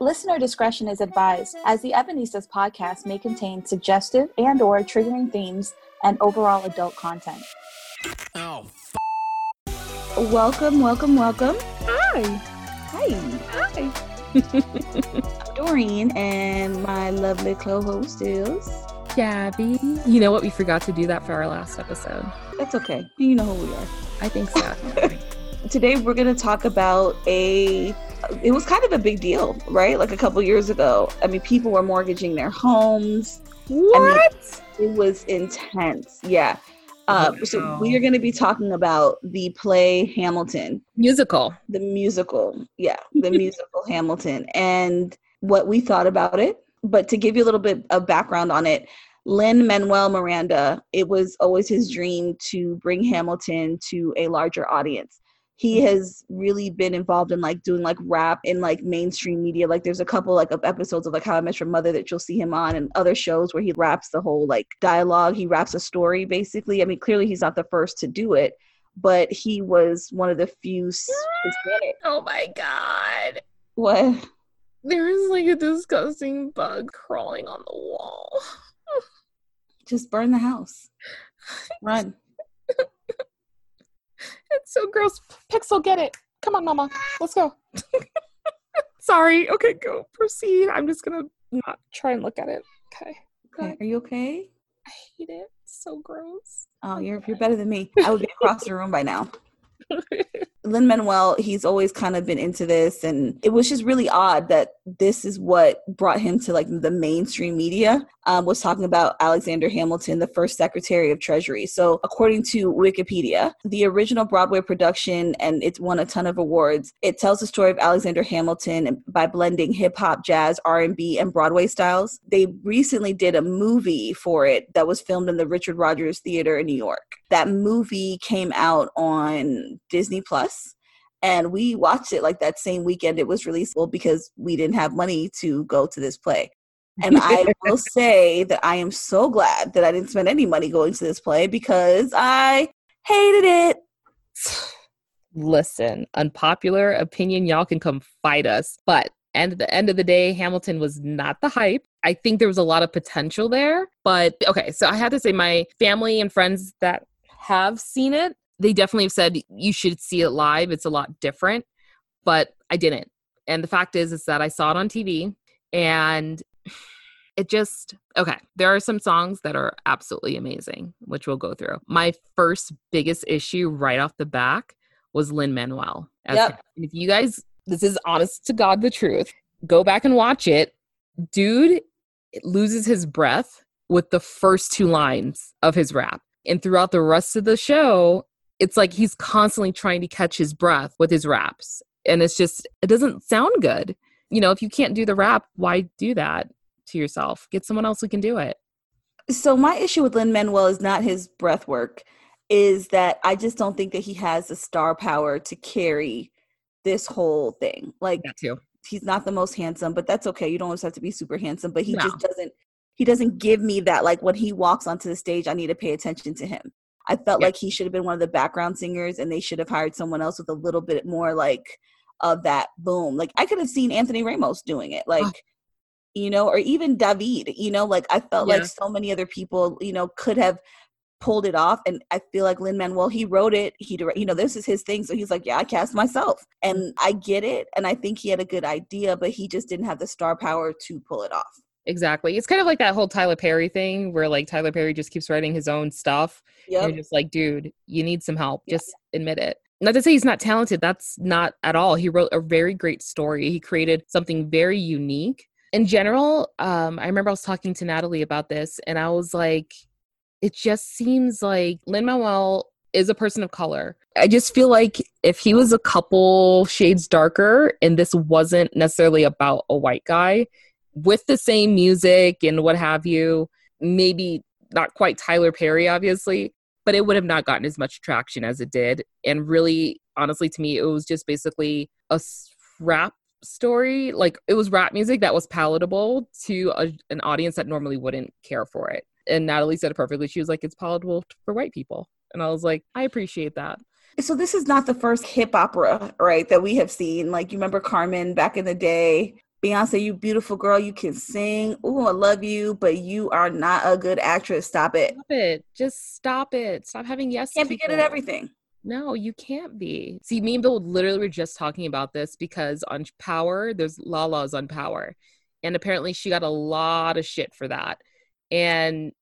Listener discretion is advised, as the Ebonistas podcast may contain suggestive and or triggering themes and overall adult content. Oh, Welcome, welcome, welcome. Hi. Hi, Hi. I'm Doreen, and my lovely co-host is. Gabby. You know what? We forgot to do that for our last episode. That's okay. You know who we are. I think so. Today we're going to talk about a. It was kind of a big deal, right? Like a couple years ago. I mean, people were mortgaging their homes. what? It was intense. Yeah. Um, So Wow. we are going to be talking about the play Hamilton, Musical. the musical. Yeah, the musical Hamilton, and what we thought about it. But to give you a little bit of background on it, Lin Manuel Miranda, it was always his dream to bring Hamilton to a larger audience. He mm-hmm. has really been involved in like doing like rap in like mainstream media. Like there's a couple like of episodes of like How I Met Your Mother that you'll see him on and other shows where he raps the whole like dialogue. He raps a story basically. I mean, clearly he's not the first to do it, but he was one of the few Hispanic. Oh my god. What? There is like a disgusting bug crawling on the wall. Just burn the house. Run. It's so gross. Pixel, get it. Come on, mama. Let's go. Sorry. Okay, go. Proceed. I'm just gonna not try and look at it. Okay. Okay. Are you okay? I hate it. It's so gross. Oh, you're you're better than me. I would be across the room by now. Lin Manuel, he's always kind of been into this, and it was just really odd that this is what brought him to like the mainstream media. Um, was talking about Alexander Hamilton, the first Secretary of Treasury. So, according to Wikipedia, the original Broadway production, and it's won a ton of awards. It tells the story of Alexander Hamilton by blending hip hop, jazz, R and B, and Broadway styles. They recently did a movie for it that was filmed in the Richard Rodgers Theater in New York. That movie came out on Disney Plus, and we watched it like that same weekend it was released well, because we didn't have money to go to this play. And I will say that I am so glad that I didn't spend any money going to this play because I hated it. Listen, unpopular opinion, y'all can come fight us. But and at the end of the day, Hamilton was not the hype. I think there was a lot of potential there. But okay, so I had to say my family and friends that have seen it, they definitely have said you should see it live. It's a lot different. But I didn't. And the fact is is that I saw it on TV and it just okay there are some songs that are absolutely amazing which we'll go through my first biggest issue right off the back was lin manuel Yep. if you guys this is honest to god the truth go back and watch it dude loses his breath with the first two lines of his rap and throughout the rest of the show it's like he's constantly trying to catch his breath with his raps and it's just it doesn't sound good you know if you can't do the rap why do that to yourself get someone else who can do it So my issue with Lin Manuel is not his breath work, is that I just don't think that he has the star power to carry this whole thing. Like that too he's not the most handsome, but that's okay. You don't always have to be super handsome, but he No. just doesn't he doesn't give me that like when he walks onto the stage, I need to pay attention to him. I felt Yeah. like he should have been one of the background singers and they should have hired someone else with a little bit more like of that boom. Like I could have seen Anthony Ramos doing it. Ah. Like you know, or even David, you know, like I felt Yeah. like so many other people, you know, could have pulled it off. And I feel like Lin Manuel, he wrote it, he, direct, you know, this is his thing. So he's like, yeah, I cast myself. And I get it. And I think he had a good idea, but he just didn't have the star power to pull it off. Exactly it's kind of like that whole tyler perry thing where like tyler perry just keeps writing his own stuff and Yep. you're just like dude you need some help Yeah. just admit it not to say he's not talented that's not at all he wrote a very great story he created something very unique in general um i remember i was talking to natalie about this and i was like it just seems like lin manuel is a person of color i just feel like if he was a couple shades darker and this wasn't necessarily about a white guy with the same music and what have you maybe not quite tyler perry obviously but it would have not gotten as much traction as it did. And really, honestly, to me, it was just basically a rap story. Like it was rap music that was palatable to a, an audience that normally wouldn't care for it. And Natalie said it perfectly. She was like, it's palatable for white people. And I was like, I appreciate that. So this is not the first hip opera, right, that we have seen. Like you remember Carmen back in the day. Beyonce, you beautiful girl, you can sing. Oh, I love you, but you are not a good actress. Stop it. Stop it. Just stop it. Stop having yes. Can't be good at everything. No, you can't be. See, me and Bill literally were just talking about this because on Power, there's Lala's on Power. And apparently she got a lot of shit for that. And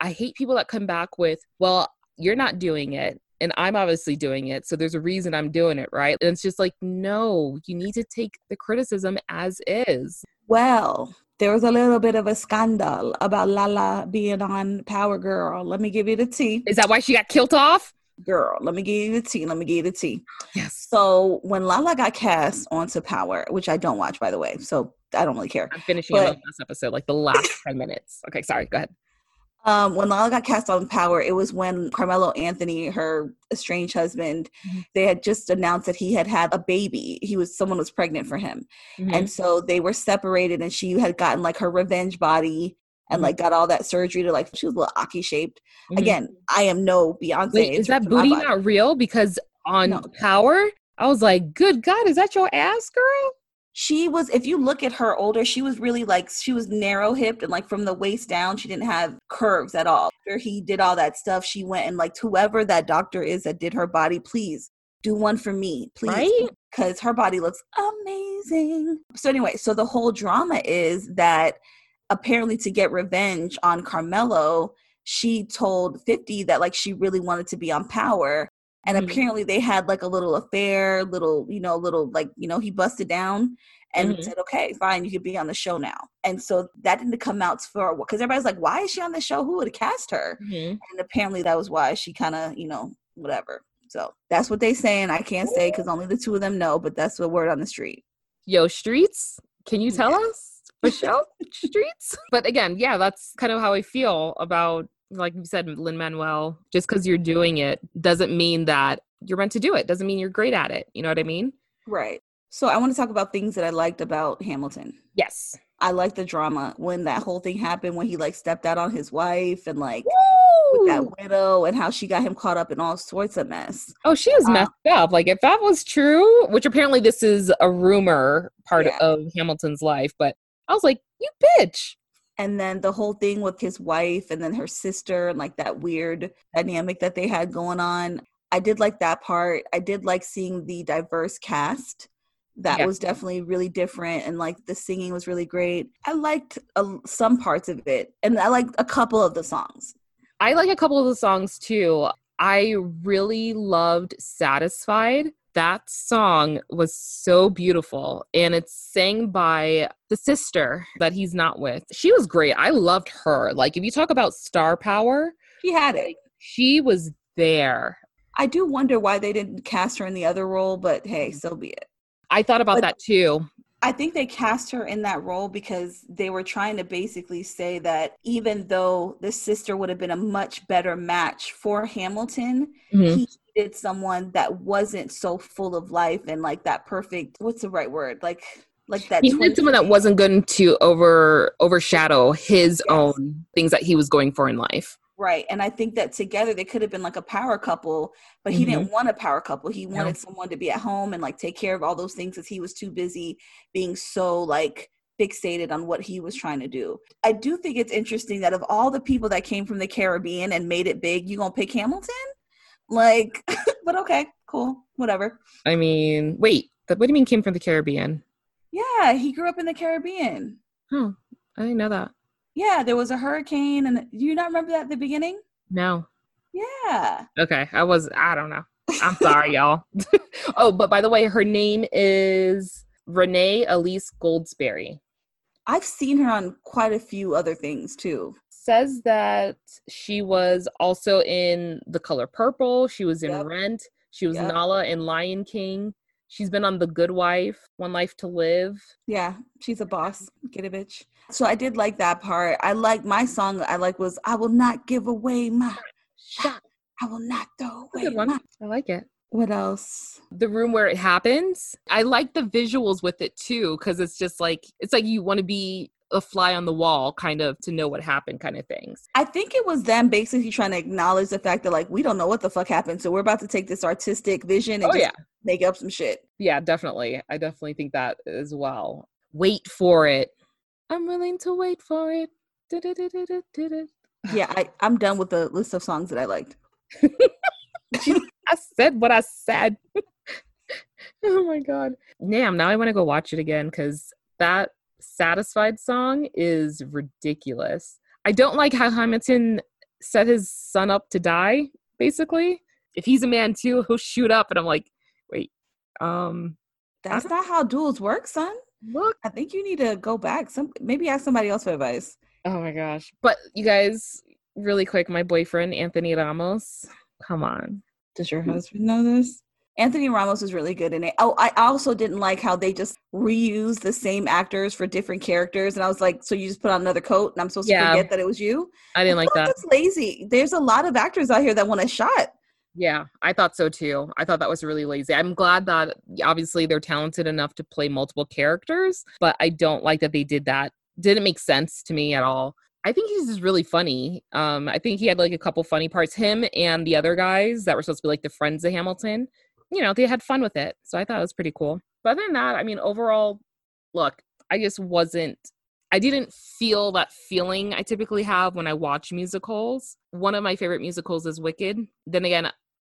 I hate people that come back with, well, you're not doing it. And I'm obviously doing it. So there's a reason I'm doing it, right? And it's just like, no, you need to take the criticism as is. Well, there was a little bit of a scandal about Lala being on Power Girl. Let me give you the tea. Is that why she got killed off? Girl, let me give you the tea. Let me give you the tea. Yes. So when Lala got cast onto Power, which I don't watch by the way, so I don't really care. I'm finishing but, this episode, like the last 10 minutes. Okay, sorry, go ahead. Um, when Lala got cast on Power, it was when Carmelo Anthony, her estranged husband, mm-hmm. they had just announced that he had had a baby. He was someone was pregnant for him, mm-hmm. and so they were separated. And she had gotten like her revenge body and mm-hmm. like got all that surgery to like she was a little aki shaped. Mm-hmm. Again, I am no Beyonce. Wait, is that booty not real? Because on no. Power, I was like, "Good God, is that your ass, girl?" She was if you look at her older she was really like she was narrow hipped and like from the waist down she didn't have curves at all after he did all that stuff she went and like whoever that doctor is that did her body please do one for me please right? because her body looks amazing so anyway so the whole drama is that apparently to get revenge on carmelo she told 50 that like she really wanted to be on power and mm-hmm. apparently they had like a little affair little you know little like you know he busted down and mm-hmm. said okay fine you could be on the show now. And so that didn't come out for because everybody's like why is she on the show? Who would have cast her? Mm-hmm. and apparently that was why she kind of you know whatever. So that's what they saying i can't say because only the two of them know but that's the word on the street. Yo streets? Can you tell yeah. us? Michelle streets? But again yeah that's kind of how i feel about like you said, Lin Manuel, just because you're doing it doesn't mean that you're meant to do it. Doesn't mean you're great at it. You know what I mean? Right. So I want to talk about things that I liked about Hamilton. Yes. I like the drama when that whole thing happened when he like stepped out on his wife and like with that widow and how she got him caught up in all sorts of mess. Oh, she was uh, messed up. Like if that was true, which apparently this is a rumor part yeah. of Hamilton's life, but I was like, you bitch and then the whole thing with his wife and then her sister and like that weird dynamic that they had going on i did like that part. I did like seeing the diverse cast. That yeah. was definitely really different and like the singing was really great. I liked uh, some parts of it and i liked a couple of the songs. I like a couple of the songs too. I really loved satisfied that song was so beautiful and it's sang by the sister that he's not with. She was great. I loved her. Like if you talk about star power, she had it. She was there. I do wonder why they didn't cast her in the other role, but hey, so be it. I thought about but that too. I think they cast her in that role because they were trying to basically say that even though the sister would have been a much better match for Hamilton, mm-hmm. he needed someone that wasn't so full of life and like that perfect what's the right word? Like like that he needed someone that wasn't going to over overshadow his yes. own things that he was going for in life. Right. And I think that together they could have been like a power couple, but he mm-hmm. didn't want a power couple. He wanted yeah. someone to be at home and like take care of all those things because he was too busy being so like fixated on what he was trying to do. I do think it's interesting that of all the people that came from the Caribbean and made it big, you gonna pick Hamilton? Like, but okay, cool, whatever. I mean, wait, what do you mean came from the Caribbean? Yeah, he grew up in the Caribbean. Oh, I didn't know that. Yeah, there was a hurricane, and do you not remember that at the beginning? No. Yeah. Okay, I was. I don't know. I'm sorry, y'all. oh, but by the way, her name is Renee Elise Goldsberry. I've seen her on quite a few other things too. Says that she was also in The Color Purple. She was in yep. Rent. She was yep. Nala in Lion King. She's been on The Good Wife, One Life to Live. Yeah, she's a boss. Get a bitch. So I did like that part. I like my song. I like was I will not give away my shot. I will not throw away. Good one. My. I like it. What else? The room where it happens. I like the visuals with it too, because it's just like it's like you want to be a fly on the wall kind of to know what happened kind of things. I think it was them basically trying to acknowledge the fact that like we don't know what the fuck happened, so we're about to take this artistic vision and Oh, just yeah. make up some shit. Yeah, definitely. I definitely think that as well. Wait for it. I'm willing to wait for it. Yeah, I, I'm done with the list of songs that I liked. I said what I said. oh my god. Damn, now I want to go watch it again because that satisfied song is ridiculous. I don't like how Hamilton set his son up to die, basically. If he's a man too, he'll shoot up and I'm like, wait, um, That's not how duels work, son. look. I think you need to go back. Some maybe ask somebody else for advice. Oh my gosh. But you guys, really quick, my boyfriend, Anthony Ramos. Come on. Does your husband know this? Anthony Ramos is really good in it. Oh, I also didn't like how they just reused the same actors for different characters, and I was like, so you just put on another coat, and I'm supposed Yeah. to forget that it was you? I didn't like that. That's lazy. There's a lot of actors out here that want a shot. Yeah, I thought so too. I thought that was really lazy. I'm glad that obviously they're talented enough to play multiple characters, but I don't like that they did that. Didn't make sense to me at all. I think he's just really funny. Um, I think he had like a couple funny parts. Him and the other guys that were supposed to be like the friends of Hamilton, you know, they had fun with it. So I thought it was pretty cool. But other than that, I mean, overall, look, I just wasn't I didn't feel that feeling I typically have when I watch musicals. One of my favorite musicals is Wicked. Then again,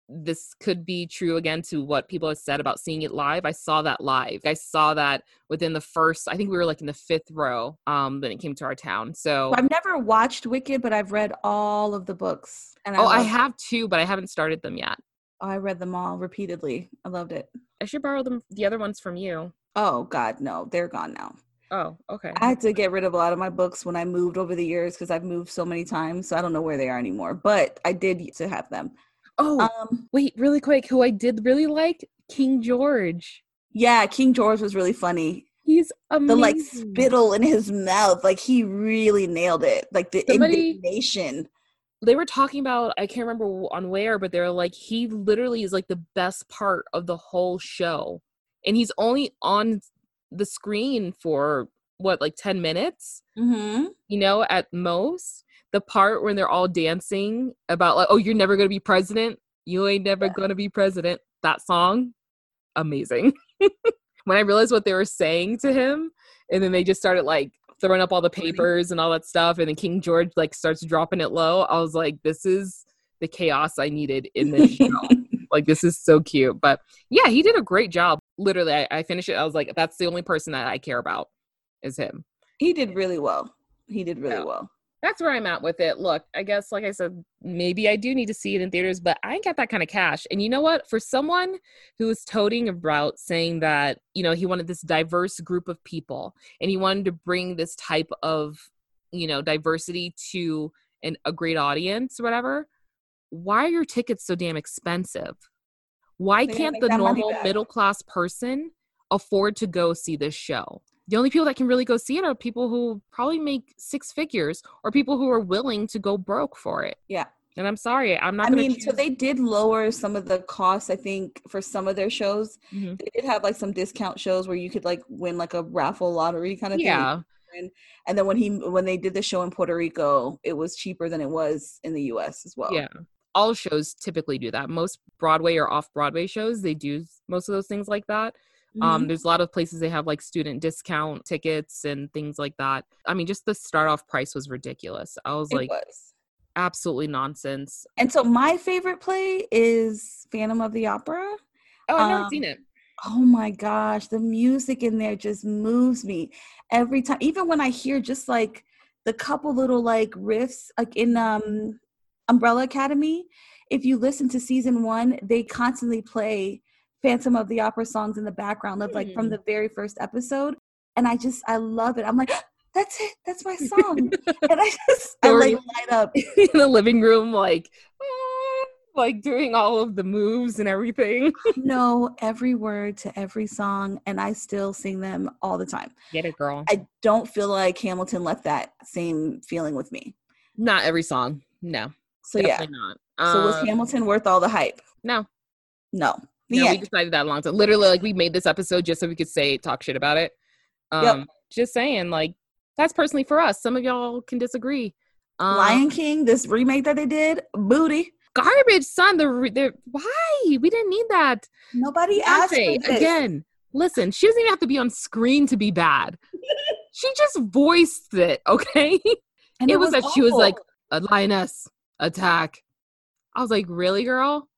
this could be true again to what people have said about seeing it live. I saw that live. I saw that within the first, I think we were like in the fifth row um, when it came to our town. So, I've never watched Wicked, but I've read all of the books. And oh, I have two, but I haven't started them yet. I read them all repeatedly. I loved it. I should borrow them, the other ones from you. Oh God, no, they're gone now. Oh, okay. I had to get rid of a lot of my books when I moved over the years because I've moved so many times, so I don't know where they are anymore. But I did used to have them. Oh, Um, wait, really quick. Who I did really like? King George. yeah, King George was really funny. He's amazing. The like spittle in his mouth, like he really nailed it. Like the Somebody- indignation. They were talking about i can't remember on where but they're like he literally is like the best part of the whole show. And he's only on the screen for what like 10 minutes? Mm-hmm. you know at most? The part when they're all dancing about like oh you're never gonna be president? You ain't never gonna be president. That song? Amazing. When i realized what they were saying to him and then they just started like throwing up all the papers and all that stuff and then king george like starts dropping it low i was like this is the chaos i needed in this show like this is so cute but yeah he did a great job literally I, I finished it i was like that's the only person that i care about is him he did really well. He did really Yeah. well. That's where I'm at with it. Look, I guess, like I said, maybe I do need to see it in theaters, but I ain't got that kind of cash. And you know what? For someone who was toting about saying that, you know, he wanted this diverse group of people and he wanted to bring this type of, you know, diversity to an, a great audience or whatever, why are your tickets so damn expensive? Why can't the normal middle class person afford to go see this show? The only people that can really go see it are people who probably make six figures or people who are willing to go broke for it. Yeah. And I'm sorry, I'm not I mean, so they did lower some of the costs, I think, for some of their shows. Mhm. They did have like some discount shows where you could like win like a raffle lottery kind of thing. yeah. And then when he when they did the show in Puerto Rico, it was cheaper than it was in the US as well. Yeah. All shows typically do that. Most Broadway or off Broadway shows, they do most of those things like that. Um, Mhm. there's a lot of places they have like student discount tickets and things like that. I mean, just the start off price was ridiculous. I was it like, was. absolutely nonsense. And so my favorite play is Phantom of the Opera. Oh, I've never Um, seen it. Oh my gosh, the music in there just moves me every time. Even when I hear just like the couple little like riffs, like in um Umbrella Academy, if you listen to season one, they constantly play Phantom of the Opera songs in the background of like from Hmm. the very first episode. And I just I love it. I'm like, that's it, that's my song. and I just I like light up. in the living room, like, like doing all of the moves and everything. know every word to every song, and I still sing them all the time. Get it, girl. I don't feel like Hamilton left that same feeling with me. Not every song. No, So yeah. not. So was Um, Hamilton worth all the hype? No, No. No, we decided that a long time. Literally, like we made this episode just so we could say talk shit about it. Um, Yep. just saying, like That's personally for us. Some of y'all can disagree. Um, Lion King, this remake that they did, booty. Garbage, son. The, the why we didn't need that. Nobody asked again. Listen, she doesn't even have to be on screen to be bad. she just voiced it, okay? And it, it was, was that awful. she was like a lioness attack. I was like, really, girl?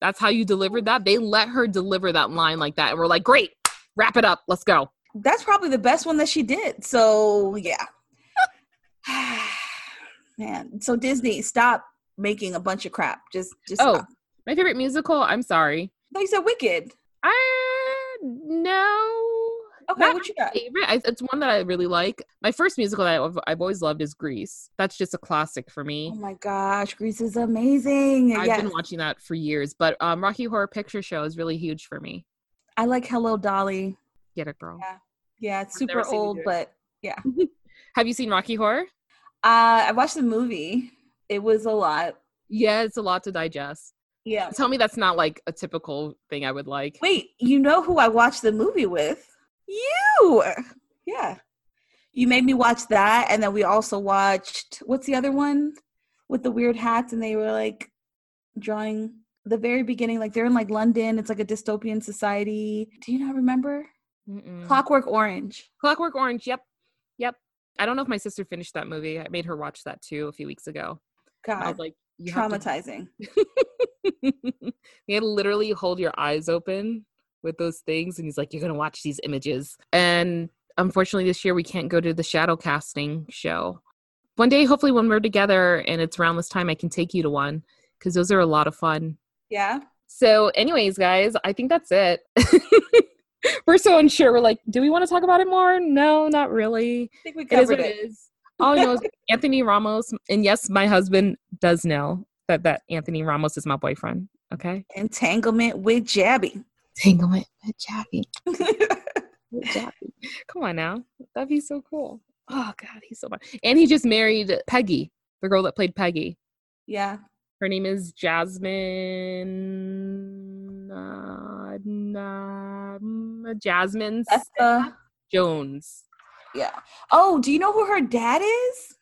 That's how you delivered that? They let her deliver that line like that, and we're like, great, wrap it up, let's go. That's probably the best one that she did. So yeah. Man, so Disney, stop making a bunch of crap. Just, just. Oh, stop. my favorite musical. I'm sorry. No, you said Wicked. I no. Okay, Not what you got? Favorite. I, it's one that I really like. My first musical that I've, I've, always loved is Grease. That's just a classic for me. Oh my gosh, Grease is amazing. I've yes. been watching that for years, but um, Rocky Horror Picture Show is really huge for me. I like Hello Dolly. Get it, girl. Yeah, yeah, it's super old, but yeah. Have you seen Rocky Horror? Uh, I watched the movie. It was a lot. Yeah, it's a lot to digest. Yeah. Tell me that's not like a typical thing I would like. Wait, you know who I watched the movie with? You. Yeah. You made me watch that. And then we also watched, what's the other one with the weird hats? And they were like drawing the very beginning, like they're in like London. It's like a dystopian society. Do you not remember? Mm-mm. Clockwork Orange. Clockwork Orange. Yep. Yep. I don't know if my sister finished that movie. I made her watch that too a few weeks ago. God. I was like, traumatizing. To- you had to literally hold your eyes open with those things and he's like you're going to watch these images. And unfortunately this year we can't go to the shadow casting show. One day hopefully when we're together and it's around this time i can take you to one because those are a lot of fun. Yeah. So anyways guys i think that's it. We're so unsure. We're like do we want to talk about it more? No not really. I think we covered it. Is it. it. is. All i know is anthony ramos and yes my husband does know that that anthony ramos is my boyfriend okay? Entanglement with jabby entanglement with Jackie. with Jackie. Come on now. That'd be so cool. Oh God, he's so fun. And he just married Peggy, the girl that played Peggy. Yeah. Her name is Jasmine. Uh, nah, Jasmine Jones. Yeah. Oh, do you know who her dad is?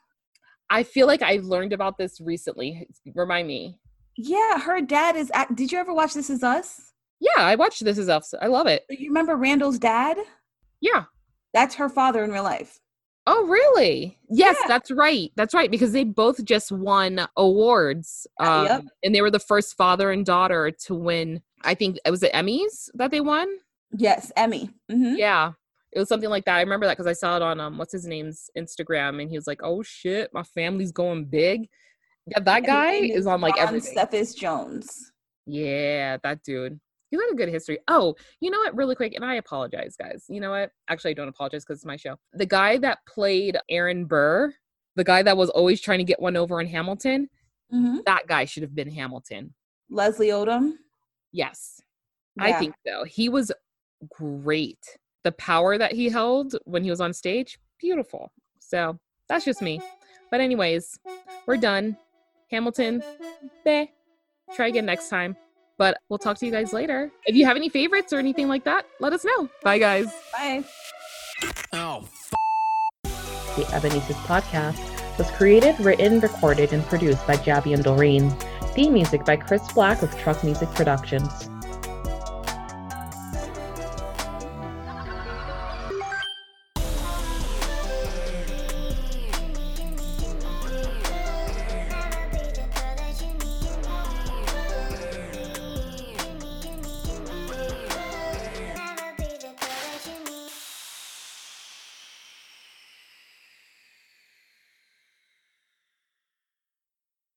I feel like I learned about this recently. Remind me. Yeah, her dad is. Did you ever watch This Is Us? Yeah, I watched This Is Us. I love it. You remember Randall's dad? Yeah. That's her father in real life. Oh, really? Yes, yeah. that's right. That's right because they both just won awards. Um, yep. And they were the first father and daughter to win. I think it was the Emmys that they won. Yes, Emmy. Mm-hmm. Yeah, it was something like that. I remember that because I saw it on um, what's his name's Instagram, and he was like, "Oh shit, my family's going big." Yeah, that guy is on like everything. Cephas Jones. Yeah, that dude. He's got a good history. Oh, you know what? Really quick, and I apologize, guys. You know what? Actually, I don't apologize because it's my show. The guy that played Aaron Burr, the guy that was always trying to get one over in Hamilton, mm-hmm. that guy should have been Hamilton. Leslie Odom? Yes. Yeah. I think so. He was great. The power that he held when he was on stage, beautiful. So that's just me. But, anyways, we're done. Hamilton, beh. Try again next time. But we'll talk to you guys later. If you have any favorites or anything like that, let us know. Bye, guys. Bye. Oh, f- the Ebonistas podcast was created, written, recorded, and produced by Jabby and Doreen. Theme music by Chris Black of Truck Music Productions.